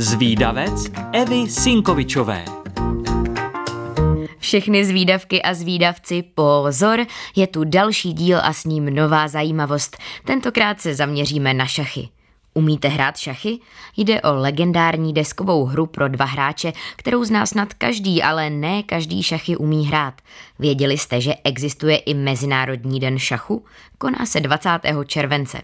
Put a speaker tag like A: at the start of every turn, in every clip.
A: Zvídavec Evy Sinkovičové.
B: Všechny zvídavky a zvídavci, pozor, je tu další díl a s ním nová zajímavost. Tentokrát se zaměříme na šachy. Umíte hrát šachy? Jde o legendární deskovou hru pro dva hráče, kterou zná snad každý, ale ne každý šachy umí hrát. Věděli jste, že existuje i Mezinárodní den šachu? Koná se 20. července.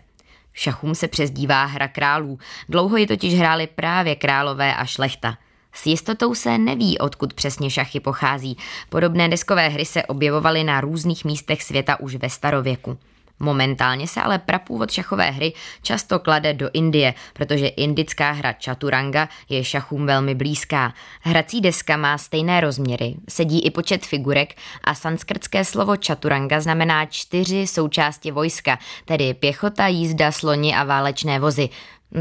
B: Šachům se přezdívá hra králů, dlouho ji totiž hráli právě králové a šlechta. S jistotou se neví, odkud přesně šachy pochází. Podobné deskové hry se objevovaly na různých místech světa už ve starověku. Momentálně se ale prapůvod šachové hry často klade do Indie, protože indická hra Chaturanga je šachům velmi blízká. Hrací deska má stejné rozměry, sedí i počet figurek a sanskrtské slovo Chaturanga znamená čtyři součásti vojska, tedy pěchota, jízda, sloni a válečné vozy,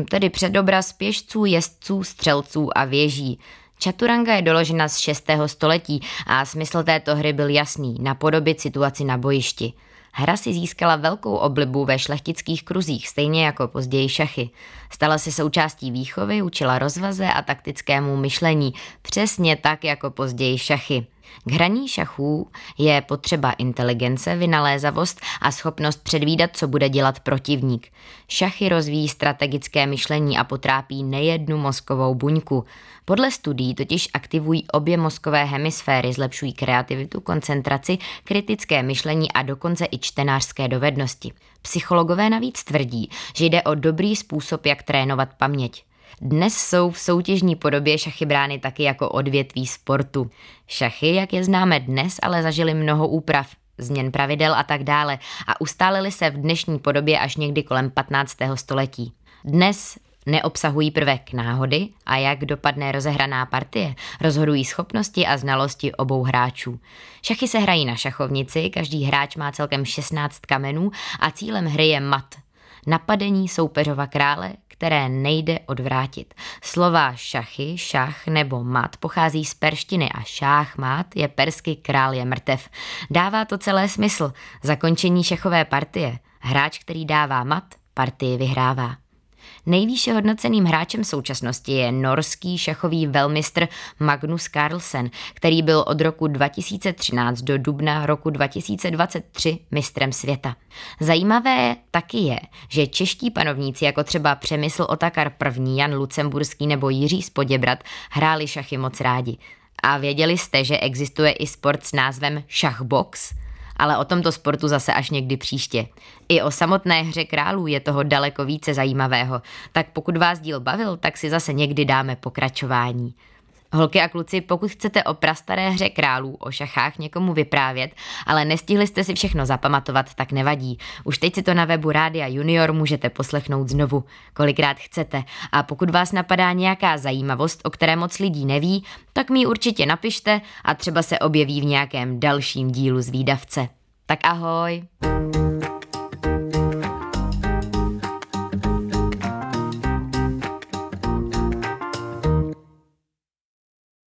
B: tedy předobraz pěšců, jezdců, střelců a věží. Chaturanga je doložena z 6. století a smysl této hry byl jasný, napodobit situaci na bojišti. Hra si získala velkou oblibu ve šlechtických kruzích, stejně jako později šachy. Stala se součástí výchovy, učila rozvaze a taktickému myšlení, přesně tak jako později šachy. K hraní šachů je potřeba inteligence, vynalézavost a schopnost předvídat, co bude dělat protivník. Šachy rozvíjí strategické myšlení a potrápí nejednu mozkovou buňku. Podle studií totiž aktivují obě mozkové hemisféry, zlepšují kreativitu, koncentraci, kritické myšlení a dokonce i čtenářské dovednosti. Psychologové navíc tvrdí, že jde o dobrý způsob, jak trénovat paměť. Dnes jsou v soutěžní podobě šachy brány taky jako odvětví sportu. Šachy, jak je známe dnes, ale zažili mnoho úprav, změn pravidel a tak dále a ustálili se v dnešní podobě až někdy kolem 15. století. Dnes neobsahují prvek náhody a jak dopadne rozehraná partie, rozhodují schopnosti a znalosti obou hráčů. Šachy se hrají na šachovnici, každý hráč má celkem 16 kamenů a cílem hry je mat. Napadení soupeřova krále, které nejde odvrátit. Slova šachy, šach nebo mat pochází z perštiny a šách mat je persky král je mrtev. Dává to celé smysl. Zakončení šachové partie. Hráč, který dává mat, partii vyhrává. Nejvýše hodnoceným hráčem současnosti je norský šachový velmistr Magnus Carlsen, který byl od roku 2013 do dubna roku 2023 mistrem světa. Zajímavé taky je, že čeští panovníci jako třeba Přemysl Otakar I, Jan Lucemburský nebo Jiří Spoděbrat hráli šachy moc rádi. A věděli jste, že existuje i sport s názvem šachbox? Ale o tomto sportu zase až někdy příště. I o samotné hře králů je toho daleko více zajímavého, tak pokud vás díl bavil, tak si zase někdy dáme pokračování. Holky a kluci, pokud chcete o prastaré hře králů, o šachách někomu vyprávět, ale nestihli jste si všechno zapamatovat, tak nevadí. Už teď si to na webu Rádia Junior můžete poslechnout znovu, kolikrát chcete. A pokud vás napadá nějaká zajímavost, o které moc lidí neví, tak mi určitě napište a třeba se objeví v nějakém dalším dílu z výdavce. Tak ahoj!